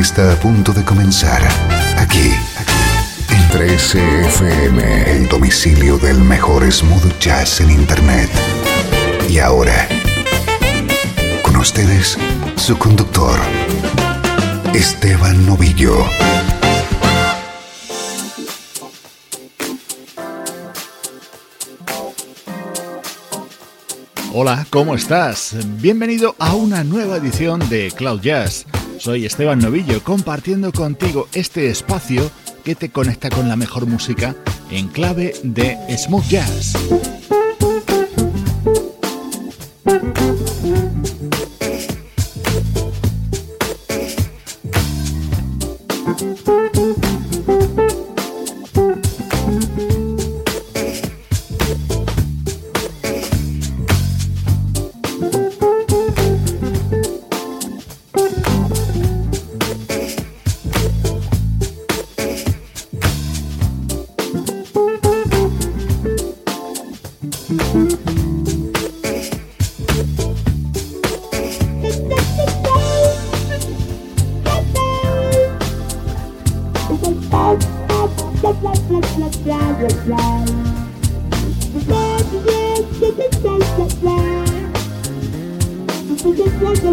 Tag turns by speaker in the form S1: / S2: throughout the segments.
S1: Está a punto de comenzar aquí en 13FM, el domicilio del mejor smooth jazz en Internet. Y ahora, con ustedes, su conductor, Esteban Novillo.
S2: Hola, ¿cómo estás? Bienvenido a una nueva edición de Cloud Jazz. Soy Esteban Novillo compartiendo contigo este espacio que te conecta con la mejor música en clave de smooth jazz.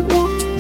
S2: Bye.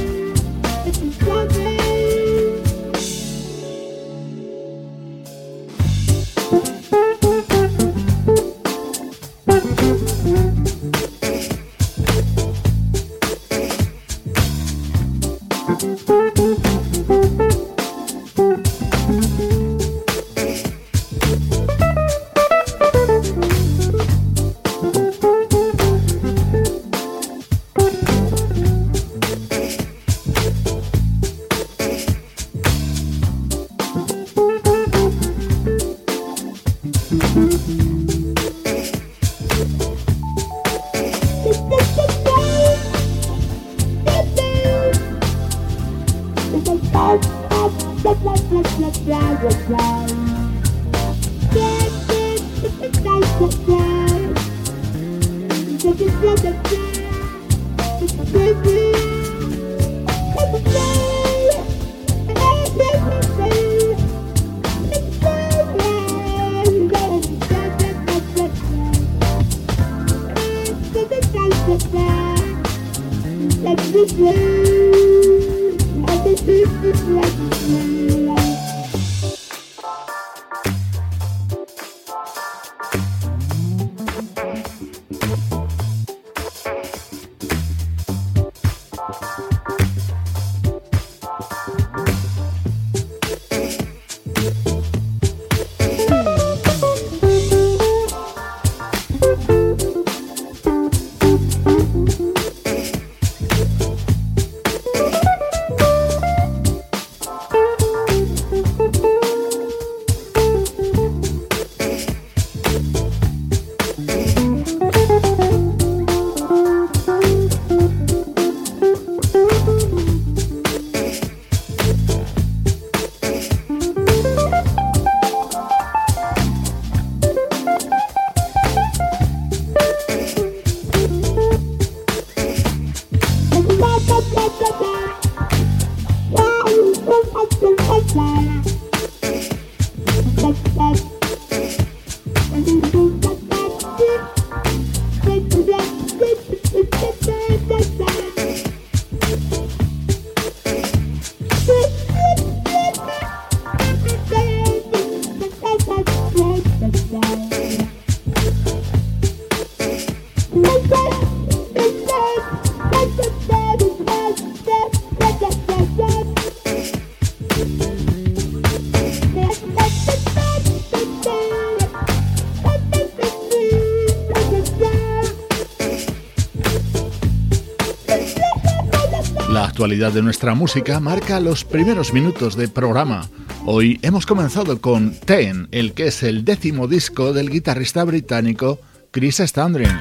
S2: Actualidad de nuestra música marca los primeros minutos de programa. Hoy hemos comenzado con Ten, el que es el décimo disco del guitarrista británico Chris Standring.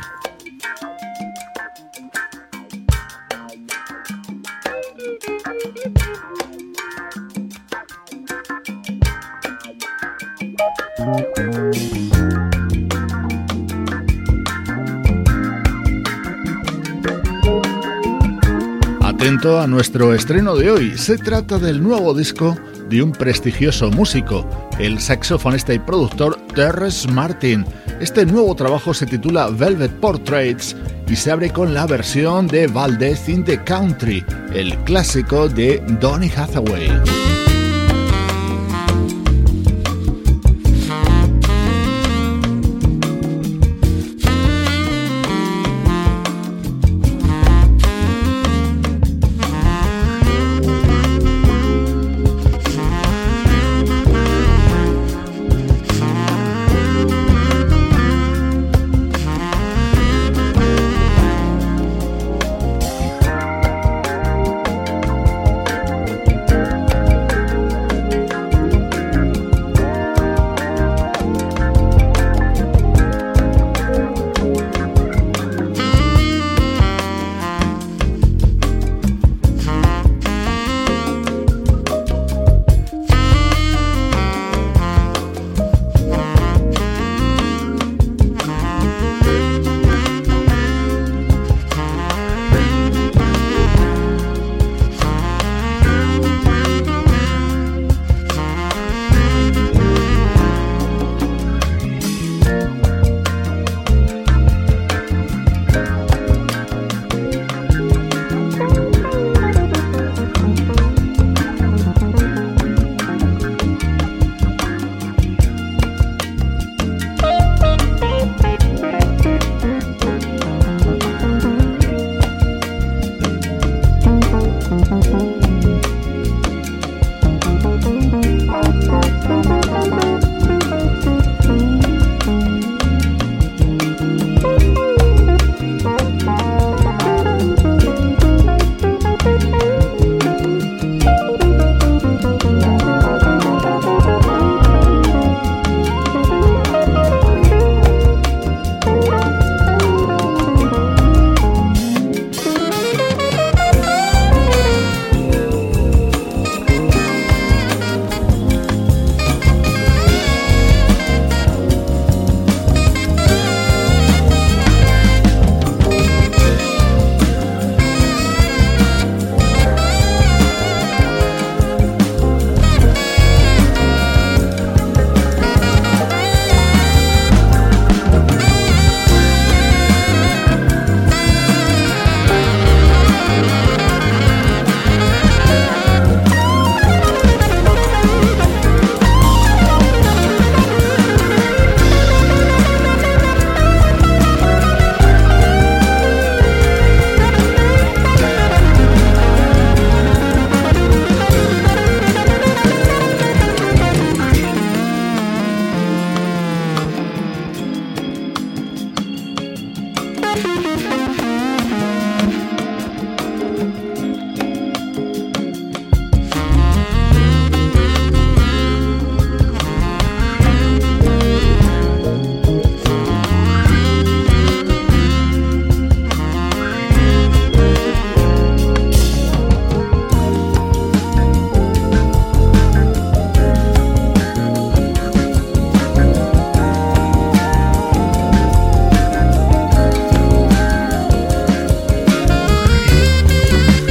S2: A nuestro estreno de hoy. Se trata del nuevo disco de un prestigioso músico, el saxofonista y productor Terrence Martin. Este nuevo trabajo se titula Velvet Portraits y se abre con la versión de Valdez in the Country, el clásico de Donny Hathaway.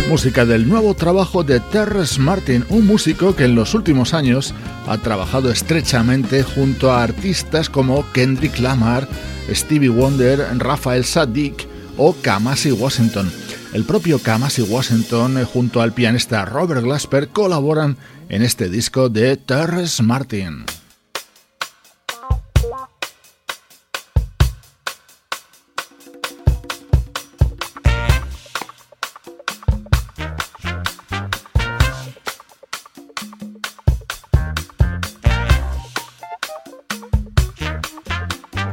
S2: Del nuevo trabajo de Terrence Martin, un músico que en los últimos años ha trabajado estrechamente junto a artistas como Kendrick Lamar, Stevie Wonder, Rafael Sadik o Kamasi Washington. El propio Kamasi Washington eh, junto al pianista Robert Glasper colaboran en este disco de Terrence Martin.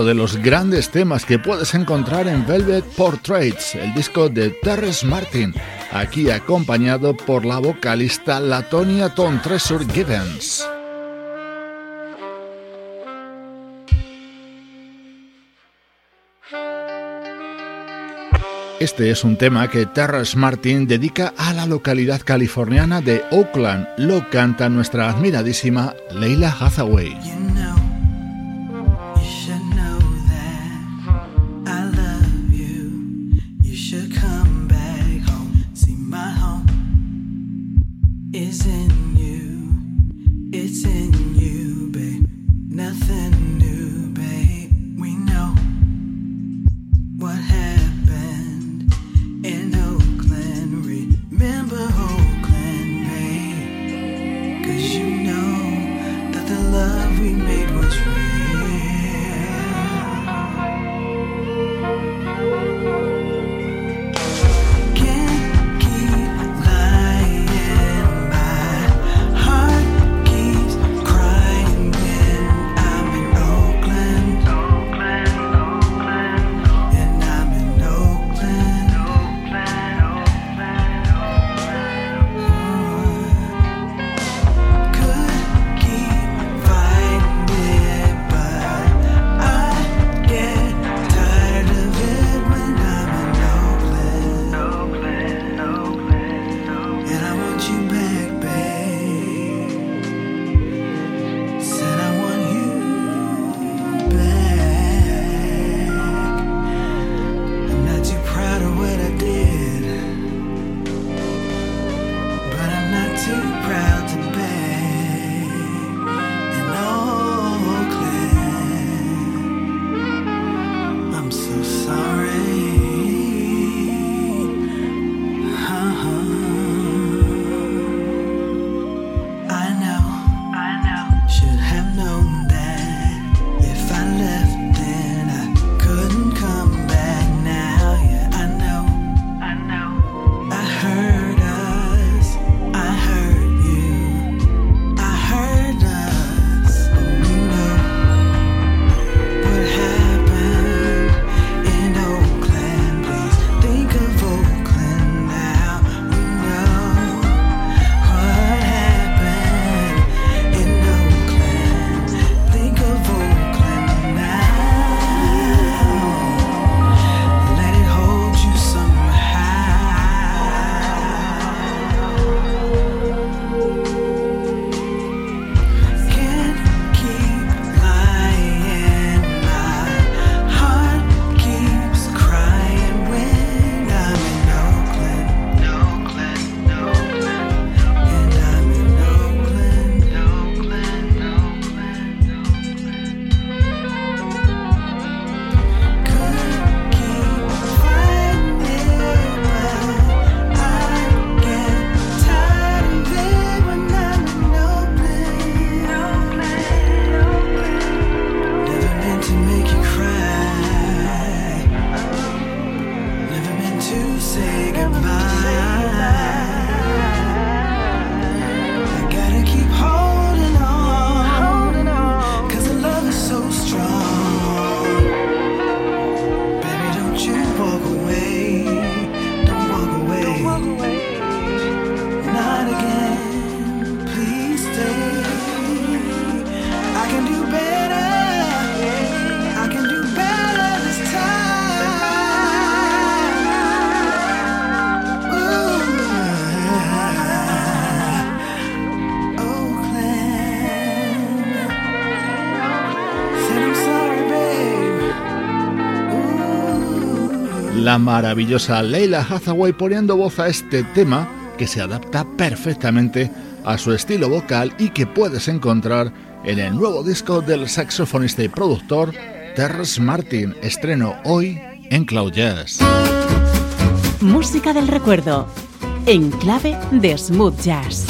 S3: otro de los grandes temas que puedes encontrar en Velvet Portraits, el disco de Terrence Martin, aquí acompañado por la vocalista Latonia Ton Treasure Giddens. Este es un tema que Terrence Martin dedica a la localidad californiana de Oakland. Lo canta nuestra admiradísima Leila Hathaway.
S2: La maravillosa Leila Hathaway poniendo voz a este tema que se adapta perfectamente a su estilo vocal y que puedes encontrar en el nuevo disco del saxofonista y productor Terrence Martin, estreno hoy en Cloud Jazz.
S4: Música del recuerdo, en clave de smooth jazz.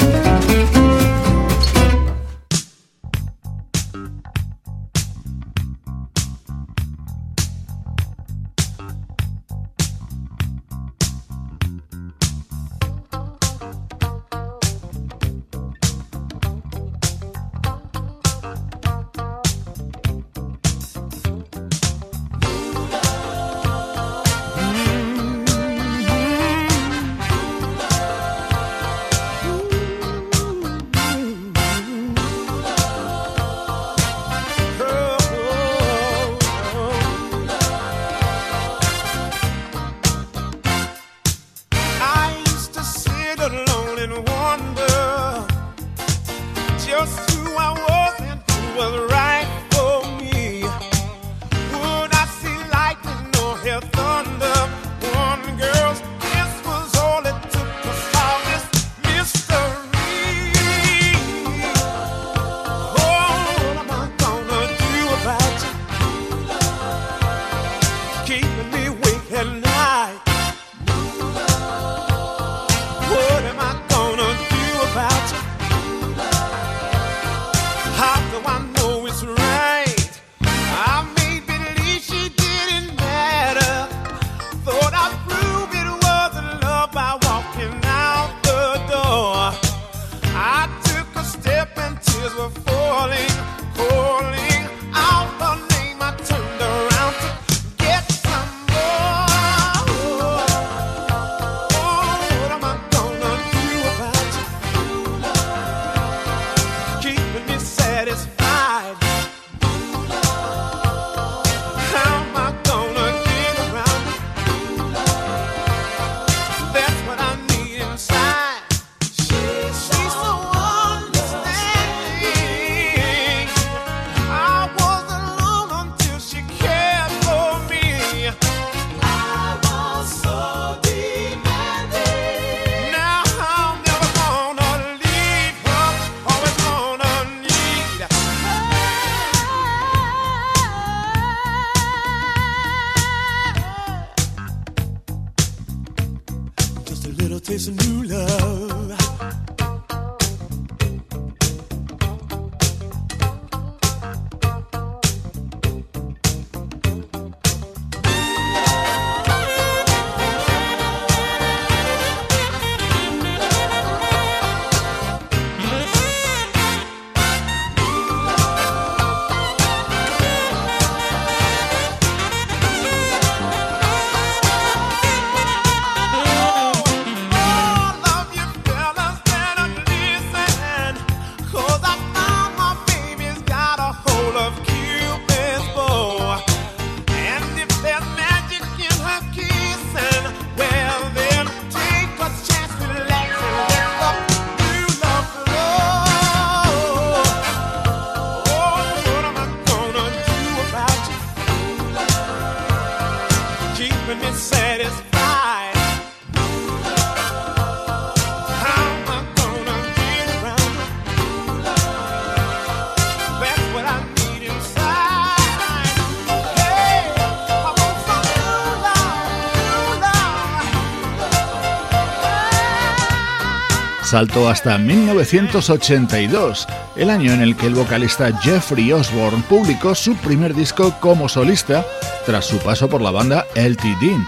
S2: Saltó hasta 1982, el año en el que el vocalista Jeffrey Osborne publicó su primer disco como solista tras su paso por la banda LTD.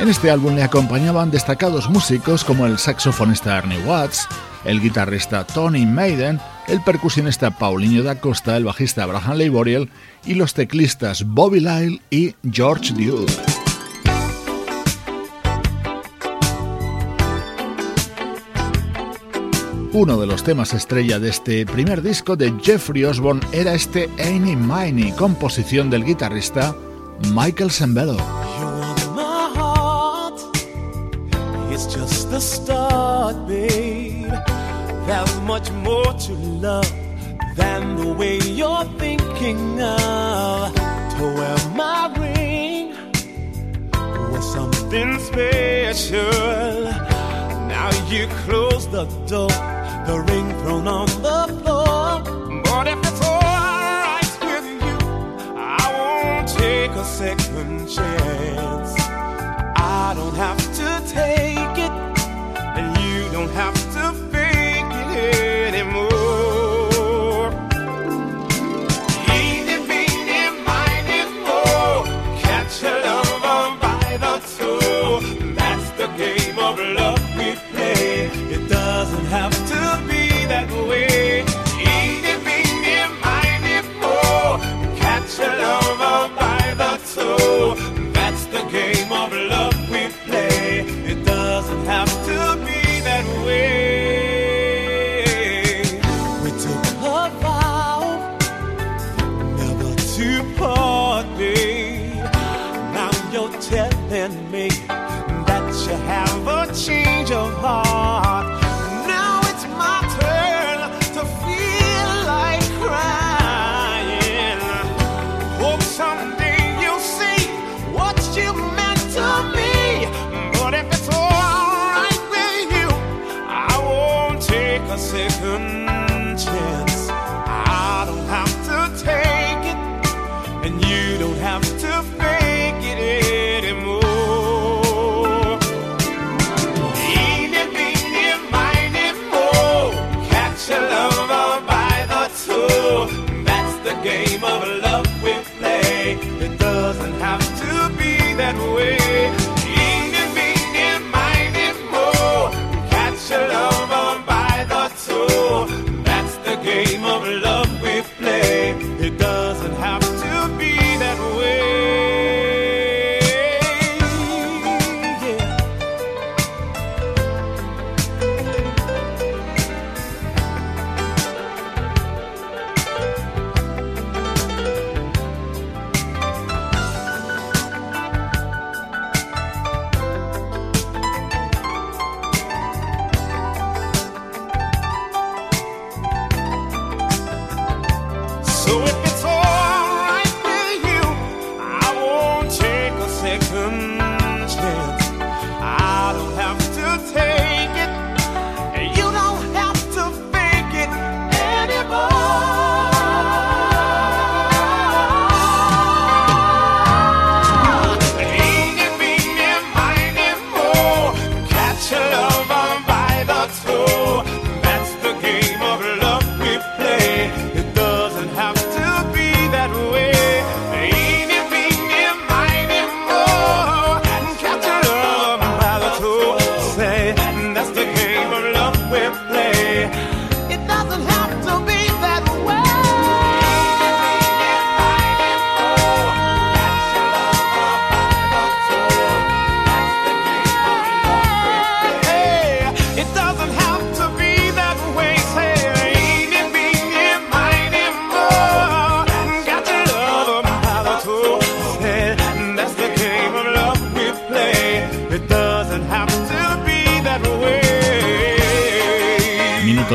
S2: En este álbum le acompañaban destacados músicos como el saxofonista Ernie Watts, el guitarrista Tony Maiden, el percusionista Paulinho da Costa, el bajista Abraham Leiboriel y los teclistas Bobby Lyle y George Duke. Uno de los temas estrella de este primer disco de Jeffrey Osborne era este Any Miney, composición del guitarrista Michael Sembello.
S4: Now you close the door, the ring thrown on the floor. But if it's alright with you, I won't take a second chance. I don't have to take it, and you don't have to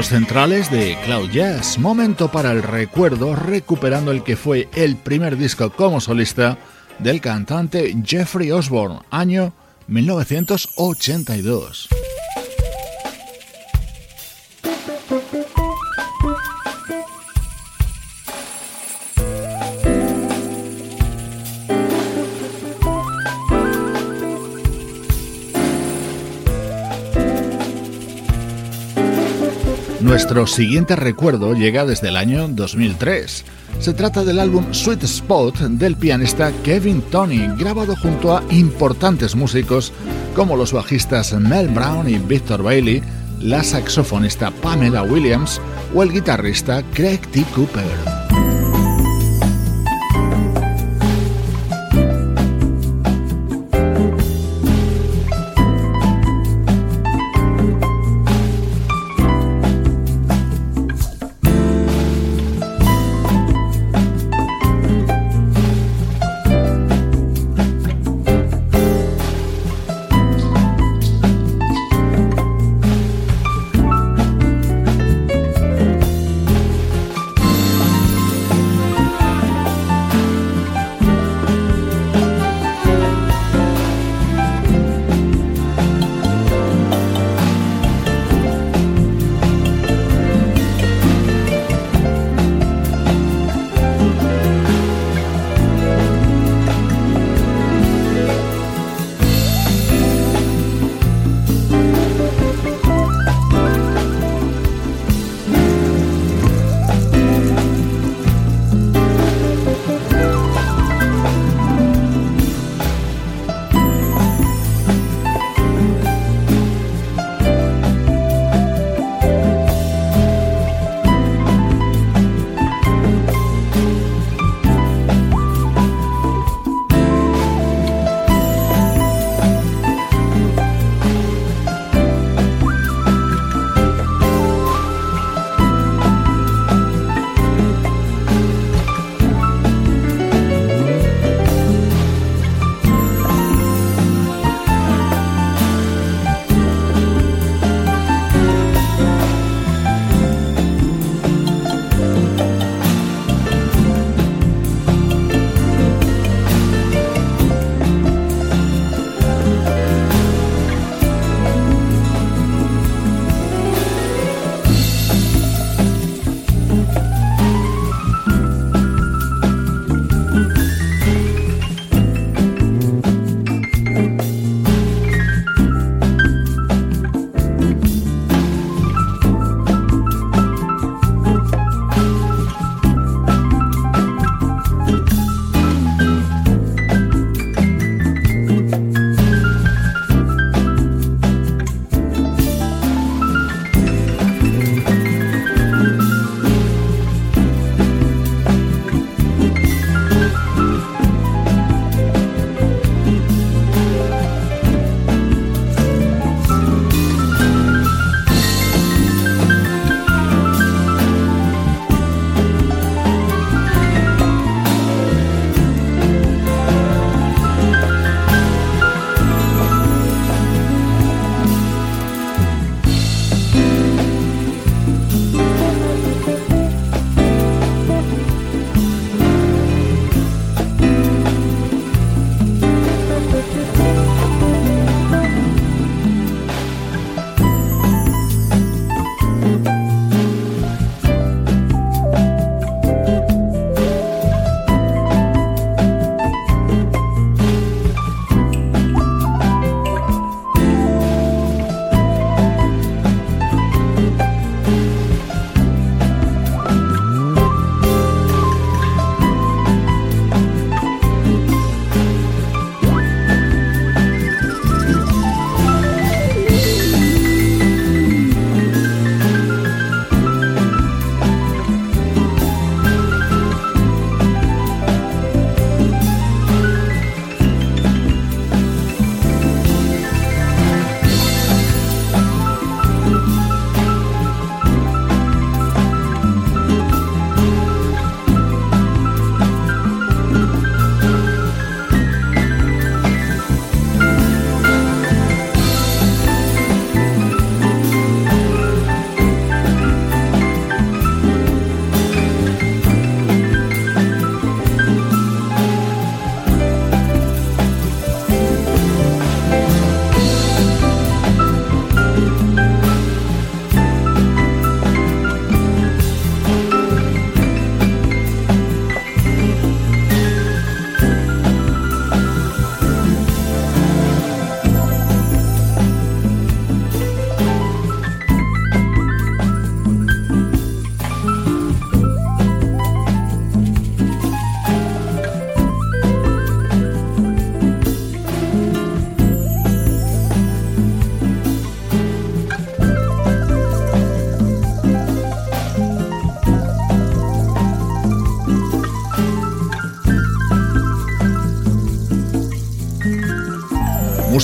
S2: centrales de Cloud Jazz, momento para el recuerdo recuperando el que fue el primer disco como solista del cantante Jeffrey Osborne, año 1982. Nuestro siguiente recuerdo llega desde el año 2003. Se trata del álbum Sweet Spot del pianista Kevin Tony, grabado junto a importantes músicos como los bajistas Mel Brown y Victor Bailey, la saxofonista Pamela Williams o el guitarrista Craig T. Cooper.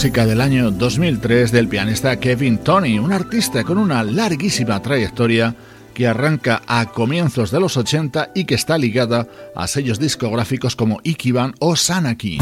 S2: Música del año 2003 del pianista Kevin Tony, un artista con una larguísima trayectoria que arranca a comienzos de los 80 y que está ligada a sellos discográficos como Ikiban o Sanaki.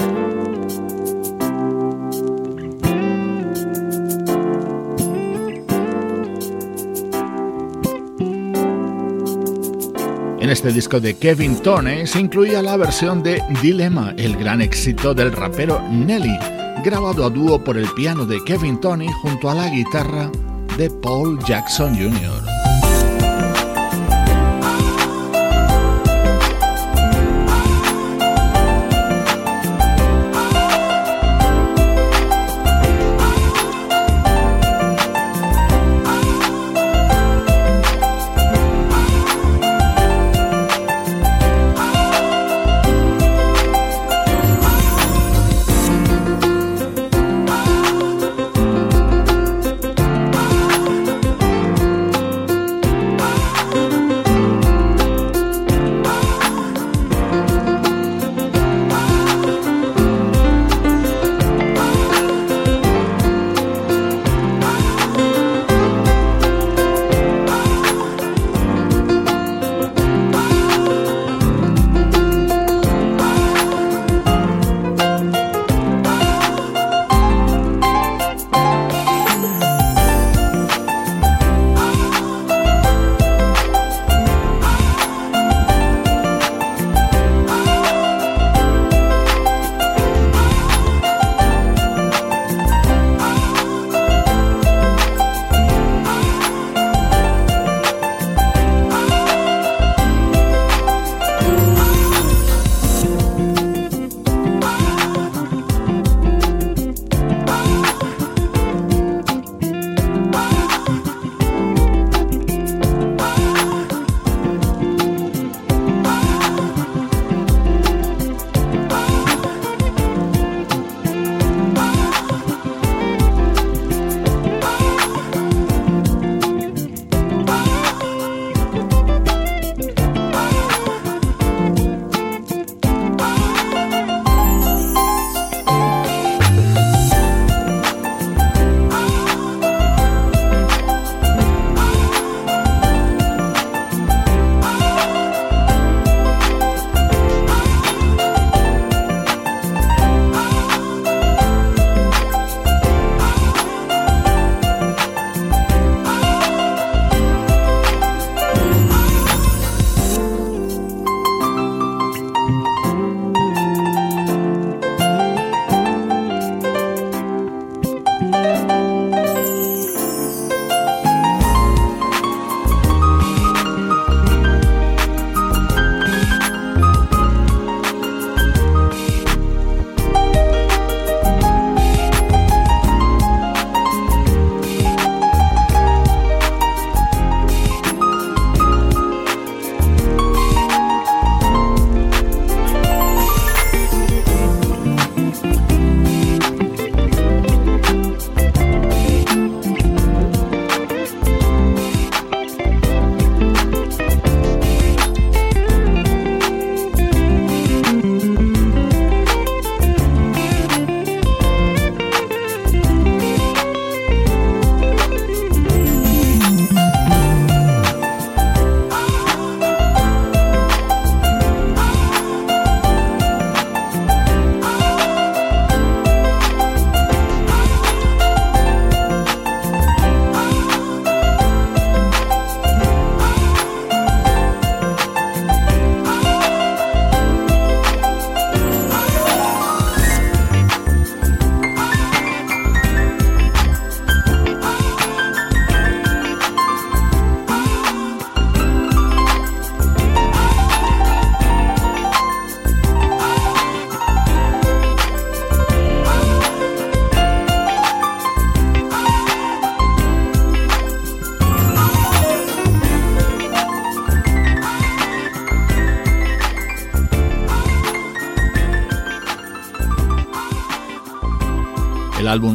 S2: En este disco de Kevin Tony se incluía la versión de Dilemma, el gran éxito del rapero Nelly grabado a dúo por el piano de Kevin Tony junto a la guitarra de Paul Jackson Jr.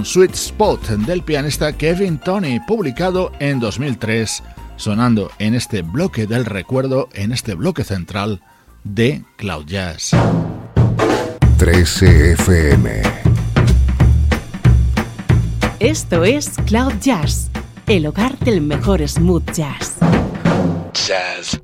S2: álbum Sweet Spot del pianista Kevin Tony, publicado en 2003, sonando en este bloque del recuerdo, en este bloque central de Cloud Jazz.
S1: 13 FM
S5: Esto es Cloud Jazz, el hogar del mejor smooth jazz. Jazz.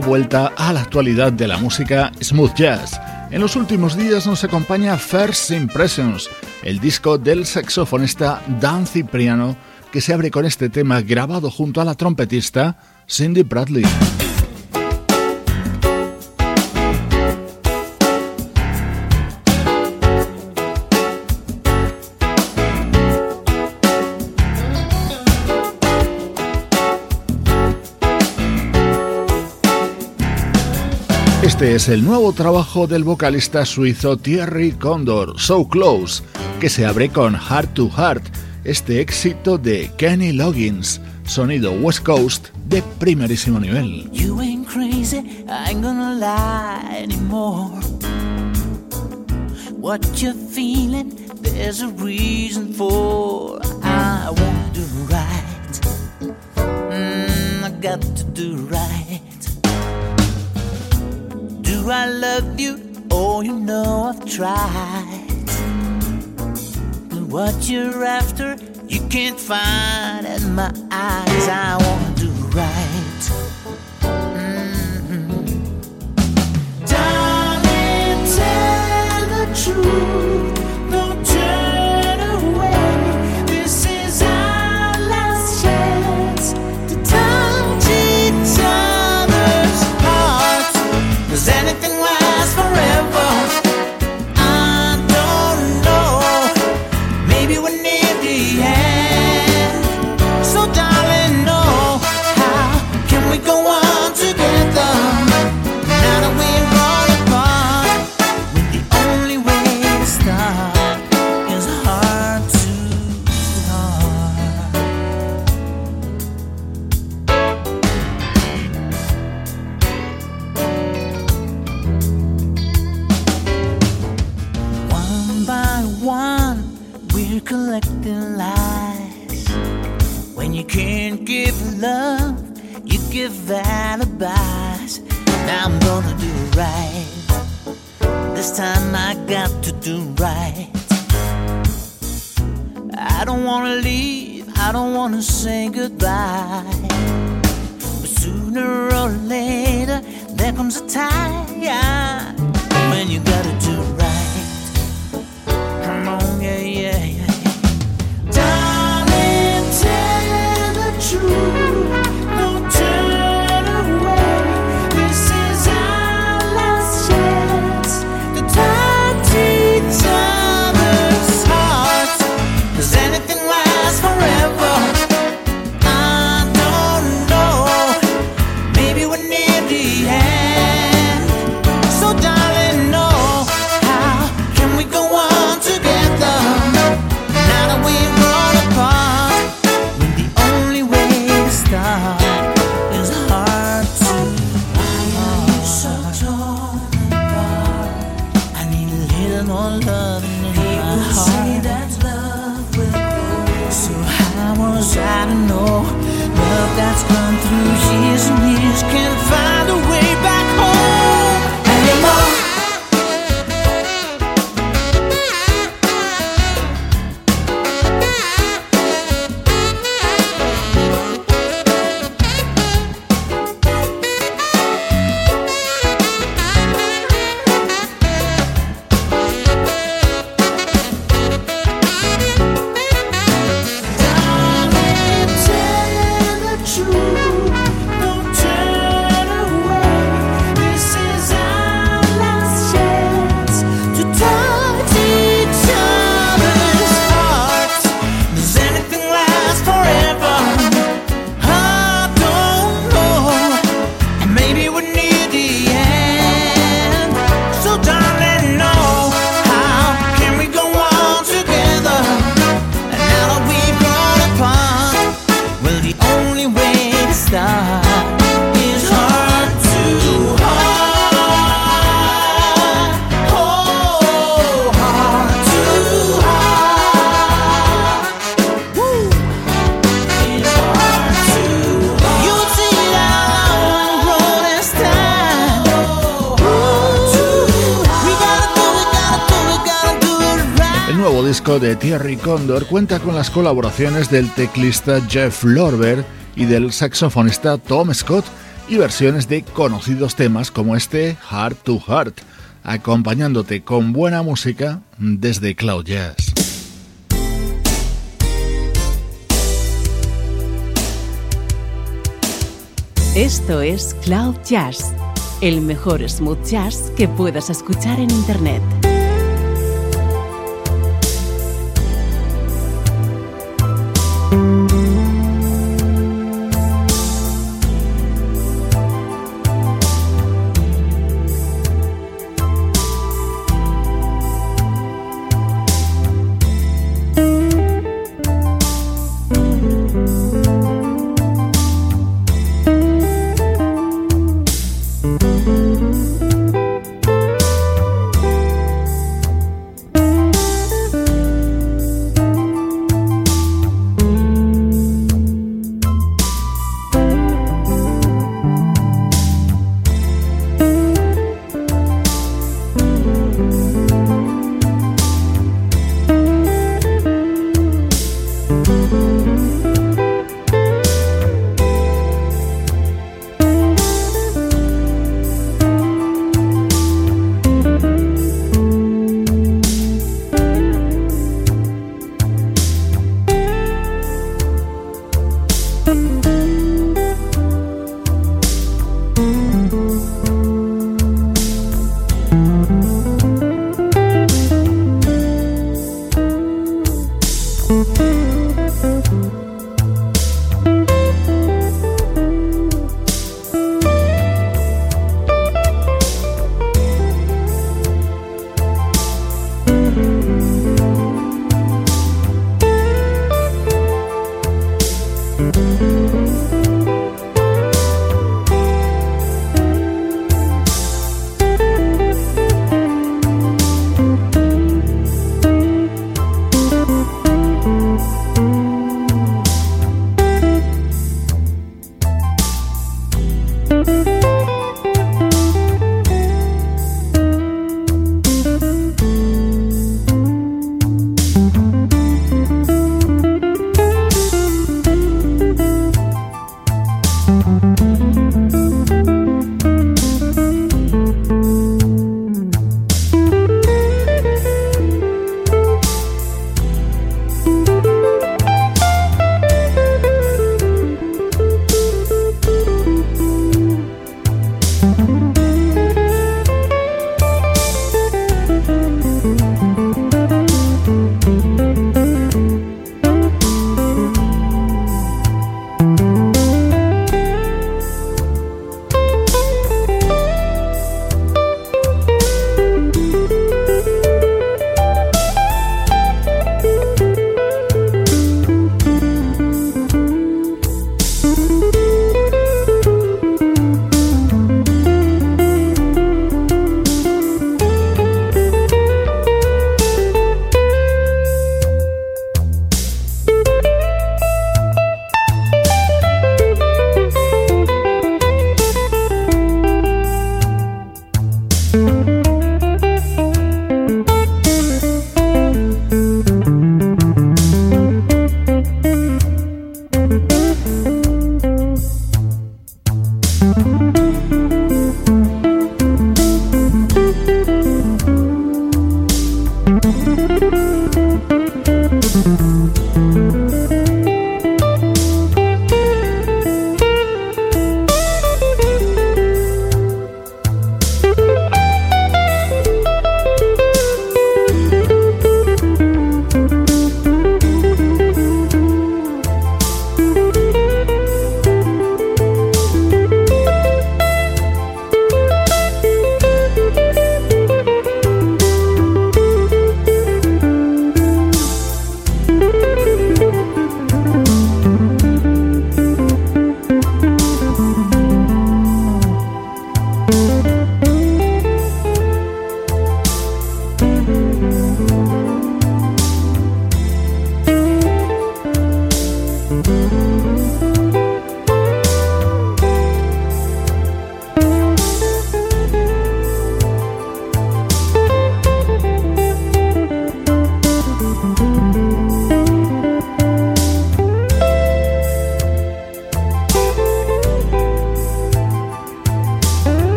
S2: Vuelta a la actualidad de la música smooth jazz. En los últimos días nos acompaña First Impressions, el disco del saxofonista Dan Cipriano, que se abre con este tema grabado junto a la trompetista Cindy Bradley. Es el nuevo trabajo del vocalista suizo Thierry Condor, So Close, que se abre con Heart to Heart, este éxito de Kenny Loggins, sonido West Coast de primerísimo nivel.
S3: You ain't crazy, I ain't gonna lie anymore. What you're feeling, there's a reason for. I wanna do right. Mm, I got to do right. I love you? Oh, you know I've tried. But what you're after, you can't find in my eyes. I wanna do right. Mm-hmm. Darling, tell the truth. We're collecting lies. When you can't give love, you give alibis. Now I'm gonna do right. This time I got to do right. I don't wanna leave, I don't wanna say goodbye. But sooner or later, there comes a time when you gotta do right.
S2: De Thierry Condor cuenta con las colaboraciones del teclista Jeff Lorber y del saxofonista Tom Scott y versiones de conocidos temas como este Heart to Heart, acompañándote con buena música desde Cloud Jazz.
S5: Esto es Cloud Jazz, el mejor smooth jazz que puedas escuchar en Internet.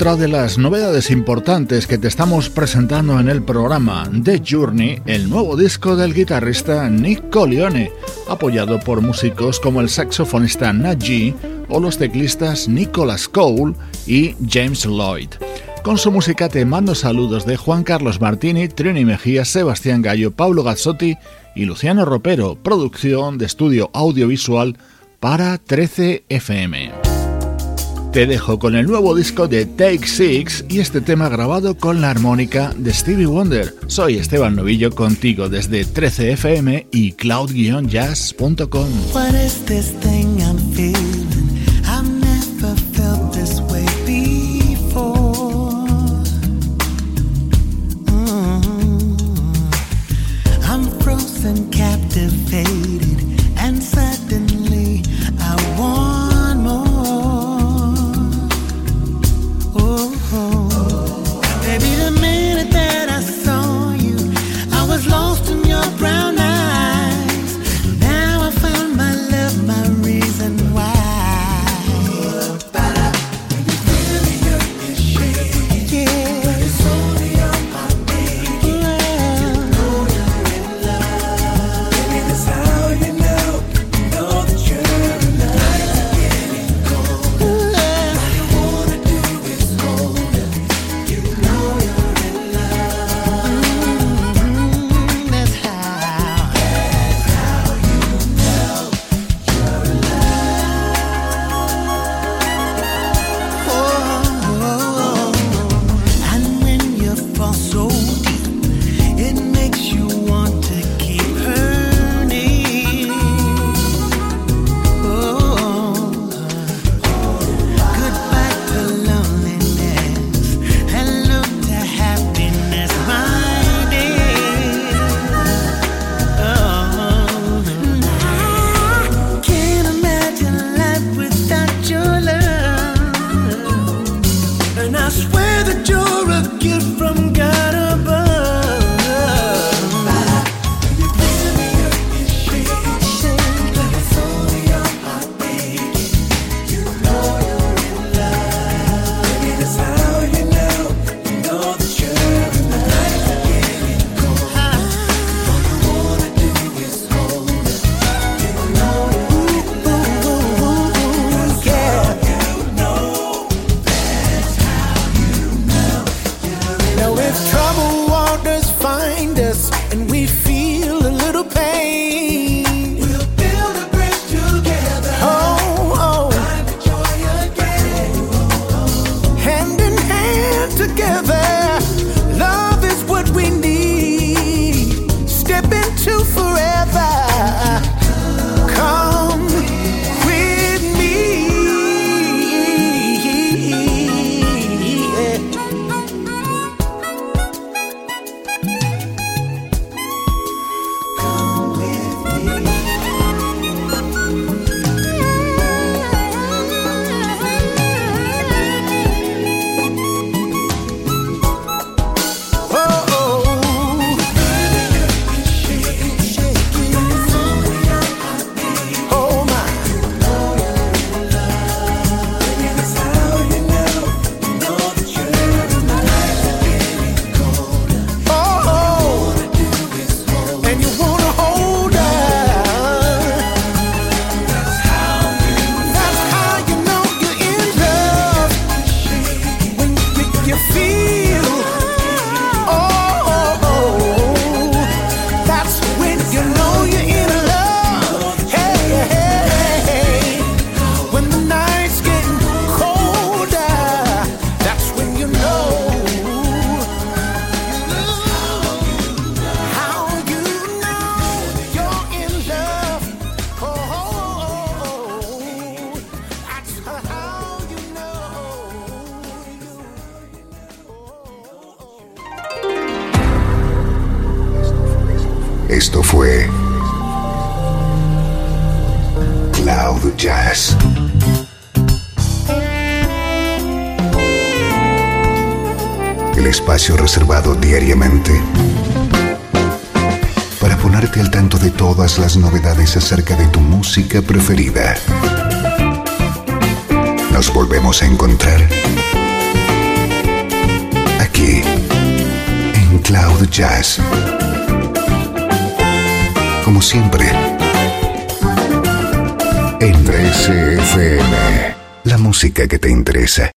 S6: Otra de las novedades importantes que te estamos presentando en el programa The Journey, el nuevo disco del guitarrista Nick Colione, apoyado por músicos como el saxofonista Najee o los teclistas Nicholas Cole y James Lloyd. Con su música te mando saludos de Juan Carlos Martini, Trini Mejía, Sebastián Gallo, Pablo Gazzotti y Luciano Ropero, producción de estudio audiovisual para 13 FM. Te dejo con el nuevo disco de Take Six y este tema grabado con la armónica de Stevie Wonder. Soy Esteban Novillo contigo desde 13fm y cloud-jazz.com.
S1: acerca de tu música preferida. Nos volvemos a encontrar aquí en Cloud Jazz. Como siempre, en 13FM, la música que te interesa.